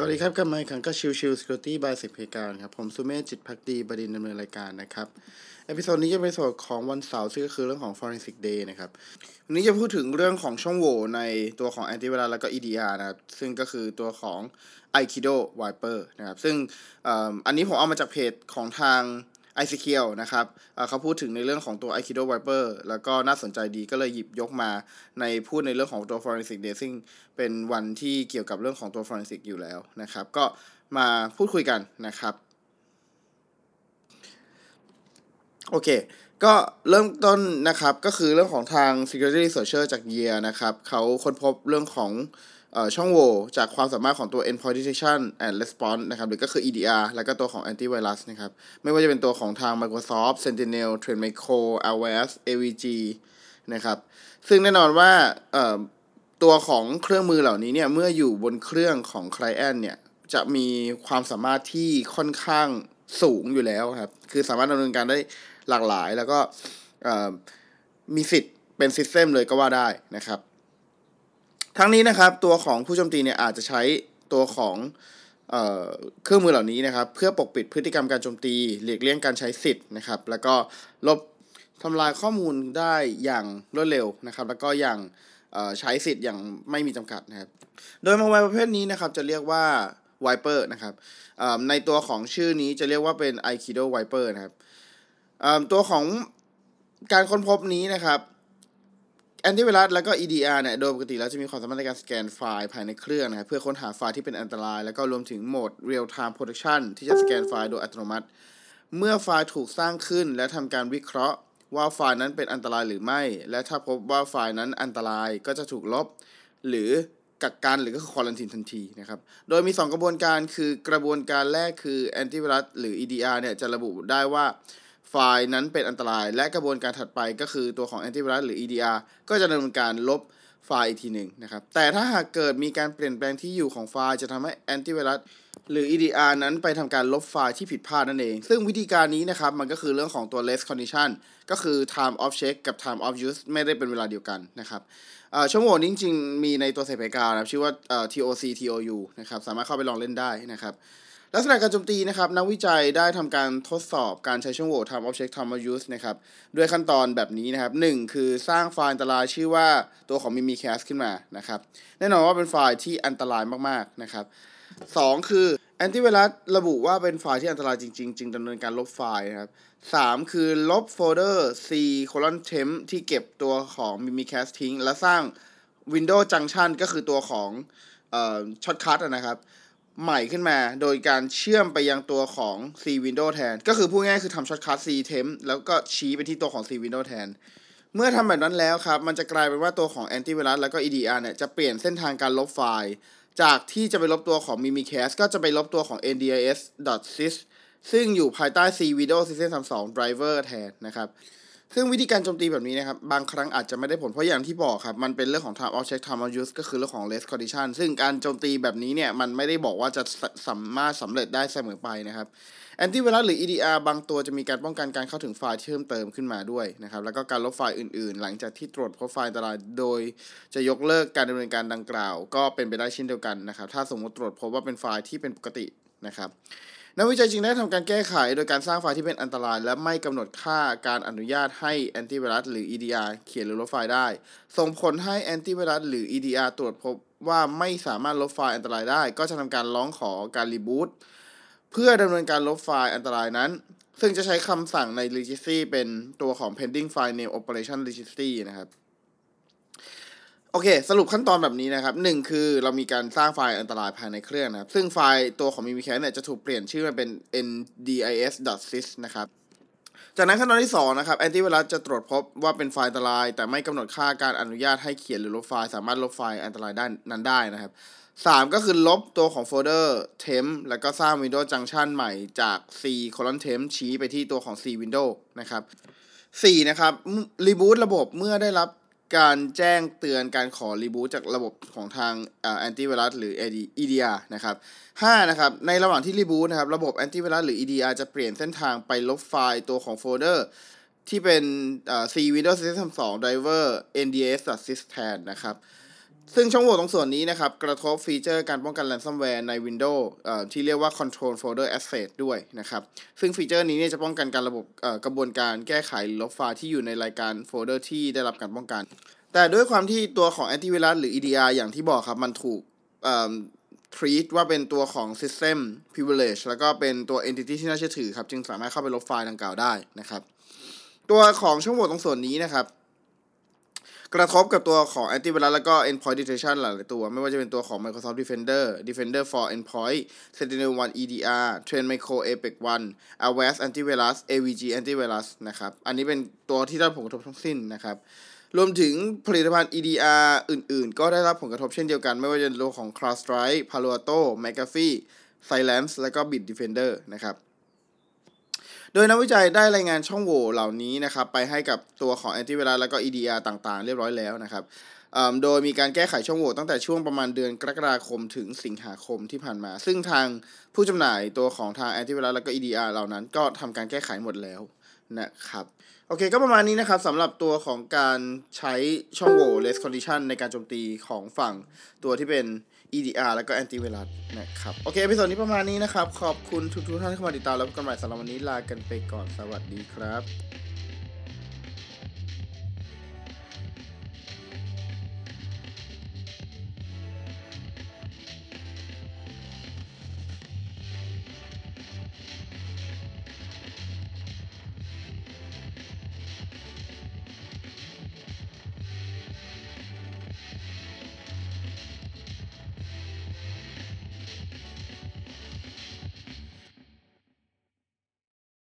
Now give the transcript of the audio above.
สวัสดีครับ กลับมาอีกครั้งกับ Chill Chill Security by สิบเพการครับ ผมสุเมธจิตภักดีบดินทร์ ดำเนินรายการนะครับ Episode นี้จะเป็นส่วนของวันเสาร์ซึ่งก็คือเรื่องของ Forensic Day นะครับ วันนี้จะพูดถึงเรื่องของช่องโหว่ในตัวของ Antivirus แล้วก็ EDR นะครับซึ่งก็คือตัวของ Aikido Wiper นะครับ ซึ่งอันนี้ผมเอามาจากเพจของทาง i c q l นะครับเขาพูดถึงในเรื่องของตัว Aikido Wiper แล้วก็น่าสนใจดีก็เลยหยิบยกมาในพูดในเรื่องของตัว Forensic Day ซึ่งเป็นวันที่เกี่ยวกับเรื่องของตัว Forensic อยู่แล้วนะครับ ก็มาพูดคุยกันนะครับ โอเค ก็เริ่มต้นนะครับ ก็คือเรื่องของทาง Security Researcher จาก Year นะครับเขาค้นพบเรื่องของ ช่องโหว่จากความสามารถของตัว endpoint detection and response นะครับหรือก็คือ EDR แล้วก็ตัวของ antivirus นะครับ ไม่ว่าจะเป็นตัวของทาง Microsoft Sentinel TrendMicro AWS AVG นะครับ ซึ่งแน่นอนว่าตัวของเครื่องมือเหล่านี้เนี่ย เมื่ออยู่บนเครื่องของ client เนี่ย จะมีความสามารถที่ค่อนข้างสูงอยู่แล้วครับ คือสามารถดำเนินการได้หลากหลาย แล้วก็มีสิทธิ์เป็นซิสเต็มเลยก็ว่าได้นะครับ ทั้งนี้นะครับตัวของผู้โจมตีเนี่ยอาจจะใช้ตัวของเอเครื่องมือเหล่านี้นะครับ เพื่อปกปิดพฤติกรรมการโจมตีหลีกเลี่ยงการใช้สิทธิ์นะครับ แล้วก็ลบทำลายข้อมูลได้อย่างรวดเร็วนะครับ แล้วก็อย่างใช้สิทธิ์อย่างไม่มีจำกัดนะครับ โดยมาไวประเภทนี้นะครับจะเรียกว่า Viper นะครับในตัวของชื่อนี้จะเรียกว่าเป็น Aikido Viper นะครับตัวของการค้นพบนี้นะครับ อนตี้ไวรัสแล้วก็ EDR เนี่ย โดยปกติแล้วจะมีความสามารถในการสแกนไฟล์ภายในเครื่องนะครับเพื่อค้นหาไฟล์ที่เป็นอันตราย แล้วก็รวมถึงโหมด Real Time Protection ที่จะสแกนไฟล์โดยอัตโนมัติ เมื่อไฟล์ถูกสร้างขึ้น และทำการวิเคราะห์ ว่าไฟล์นั้นเป็นอันตรายหรือไม่ และถ้าพบว่าไฟล์นั้นอันตรายก็จะถูกลบ หรือกักกันหรือก็คือควอลันทีนทันทีนะครับ โดยมี 2 กระบวนการคือกระบวนการแรกคือแอนตี้ไวรัสหรือ EDR เนี่ยจะระบุได้ว่า ไฟล์นั้นเป็นอันตราย และกระบวนการถัดไปก็คือตัวของแอนติไวรัสหรือ EDR ก็จะดำเนินการลบไฟล์อีกทีหนึ่งนะครับ แต่ถ้าหากเกิดมีการเปลี่ยนแปลงที่อยู่ของไฟล์ จะทำให้แอนติไวรัสหรือ EDR นั้นไปทำการลบไฟล์ที่ผิดพลาดนั่นเอง ซึ่งวิธีการนี้นะครับ มันก็คือเรื่องของตัว less condition ก็คือ time of check กับ time of use ไม่ได้เป็นเวลาเดียวกันนะครับชั่วโมงนี้จริงๆ มีในตัวเซฟเการนะชื่อว่า TOC TOU นะครับ สามารถเข้าไปลองเล่นได้นะครับ ลักษณะการโจมตีนะครับนักวิจัยได้ทำการทดสอบการใช้ช่องโหว่ time object time of use นะครับด้วยขั้นตอนแบบนี้นะครับหนึ่งคือสร้างไฟล์อันตรายชื่อว่าตัวของ Mimikatz ขึ้นมานะครับแน่นอนว่าเป็นไฟล์ที่อันตรายมากๆนะครับสองคือแอนติไวรัสระบุว่าเป็นไฟล์ที่อันตรายจริง ๆ จึงดำเนินการลบไฟล์นะครับสามคือลบโฟลเดอร์ c colon temp ที่เก็บตัวของ Mimikatz ทิ้ง และสร้าง Windows Junction ก็คือตัวของเอ่อ shortcut นะครับ ใหม่ขึ้นมา โดยการเชื่อมไปยังตัวของ C Window แทน ก็คือพูดง่ายคือทำ shortcut C Temp แล้วก็ชี้ไปที่ตัวของ C Window แทน เมื่อทำแบบนั้นแล้วครับ มันจะกลายเป็นว่าตัวของ Antivirus แล้วก็ EDR เนี่ยจะเปลี่ยนเส้นทางการลบไฟล์ จากที่จะไปลบตัวของ Mimikatz ก็จะไปลบตัวของ ndis.sys ซึ่งอยู่ภายใต้ C Windows System 32 Driver แทนนะครับ ซึ่งวิธีการโจมตีแบบนี้นะครับ บางครั้งอาจจะไม่ได้ผลเพราะอย่างที่บอกครับ มันเป็นเรื่องของ time of check time of use ก็คือเรื่องของ race condition ซึ่งการโจมตีแบบนี้เนี่ย มันไม่ได้บอกว่าจะสามารถสำเร็จได้เสมอไปนะครับแอนตี้ไวรัสหรือ EDR บางตัวจะมีการป้องกันการเข้าถึงไฟล์เพิ่มเติมขึ้นมาด้วยนะครับ แล้วก็การลบไฟล์อื่นๆ หลังจากที่ตรวจพบไฟล์อันตรายโดยจะยกเลิกการดำเนินการดังกล่าว ก็เป็นไปได้เช่นเดียวกันนะครับ ถ้าสมมติตรวจพบว่าเป็นไฟล์ที่เป็นปกตินะครับ นักวิจัยจึงได้ทำการแก้ไขโดยการสร้างไฟล์ที่เป็นอันตราย และไม่กำหนดค่าการอนุญาตให้แอนติไวรัสหรือ EDR เขียนหรือลบไฟล์ได้ ส่งผลให้แอนติไวรัสหรือ EDR ตรวจพบว่าไม่สามารถลบไฟล์อันตรายได้ ก็จะทำการร้องขอการ reboot เพื่อดำเนินการลบไฟล์อันตรายนั้น ซึ่งจะใช้คำสั่งใน registry เป็นตัวของ pending file rename operation registry นะครับ โอเค สรุปขั้นตอนแบบนี้นะครับหนึ่งคือเรามีการสร้างไฟล์อันตรายภายในเครื่องนะครับ ซึ่งไฟล์ตัวของ Mimikatz เนี่ยจะถูกเปลี่ยนชื่อมาเป็น ndis.sys นะครับ จากนั้นขั้นตอนที่ 2 นะครับแอนตี้ไวรัสจะตรวจพบว่าเป็นไฟล์อันตราย แต่ไม่กำหนดค่าการอนุญาตให้เขียนหรือลบไฟล์ สามารถลบไฟล์อันตรายได้นั้นได้นะครับ 3 ก็คือลบตัวของโฟลเดอร์ temp แล้วก็สร้าง Windows Junction ใหม่จาก c colon temp ชี้ไปที่ตัวของ c window นะครับ4นะครับรีบูตระบบเมื่อได้รับ การแจ้งเตือนการขอรีบูตจากระบบของทางแอนตี้ไวรัสหรือ EDR นะครับ5นะครับ ในระหว่างที่รีบูตนะครับ ระบบแอนตี้ไวรัสหรือ EDR จะเปลี่ยนเส้นทางไปลบไฟล์ตัวของโฟลเดอร์ ที่เป็น C Windows System 2 Driver NDS.sys แทนนะครับ ซึ่งช่องโหว่ตรงส่วนนี้นะครับ กระทบฟีเจอร์การป้องกัน ransomware ใน Windows ที่เรียกว่า controlled folder access ด้วยนะครับ ซึ่งฟีเจอร์นี้เนี่ยจะป้องกันการระบบกระบวนการแก้ไขลบไฟล์ที่อยู่ในรายการโฟลเดอร์ที่ได้รับการป้องกัน แต่ด้วยความที่ตัวของ antivirus หรือ EDR อย่างที่บอกครับ มันถูก treat ว่าเป็นตัวของ system privilege แล้วก็เป็นตัว entity ที่น่าเชื่อถือครับ จึงสามารถเข้าไปลบไฟล์ดังกล่าวได้นะครับ ตัวของช่องโหว่ตรงส่วนนี้นะครับ กระทบกับตัวของ antivirus แล้วก็ endpoint detection หลายตัว ไม่ว่าจะเป็นตัวของ Microsoft Defender Defender for Endpoint Sentinel-1 EDR Trend Micro Apex 1 Avast Antivirus AVG Antivirus นะครับ อันนี้เป็นตัวที่ได้ผลกระทบทั้งสิ้นนะครับ รวมถึงผลิตภัณฑ์ EDR อื่นๆ ก็ได้รับผลกระทบเช่นเดียวกัน ไม่ว่าจะเป็นตัวของ CrowdStrike Palo Alto McAfee Silence แล้วก็ Bitdefender นะครับ โดยนักวิจัยได้รายงานช่องโหว่เหล่านี้นะครับไปให้กับตัวของแอนติไวรัสแล้วก็ EDR ต่างๆ เรียบร้อยแล้วนะครับโดยมีการแก้ไขช่องโหว่ตั้งแต่ช่วงประมาณเดือนกรกฎาคมถึงสิงหาคมที่ผ่านมา ซึ่งทางผู้จำหน่ายตัวของทางแอนติไวรัสแล้วก็ EDR เหล่านั้นก็ทำการแก้ไขหมดแล้วนะครับ โอเคก็ประมาณนี้นะครับสำหรับตัวของการใช้ช่องโหว่ race condition ในการโจมตีของฝั่งตัวที่เป็น EDR แล้วก็ antivirus นะครับ โอเค episode นี้ประมาณนี้นะครับ ขอบคุณทุกๆท่านที่เข้ามาติดตามแล้วพบกันใหม่สำหรับวันนี้ลากันไปก่อนสวัสดีครับ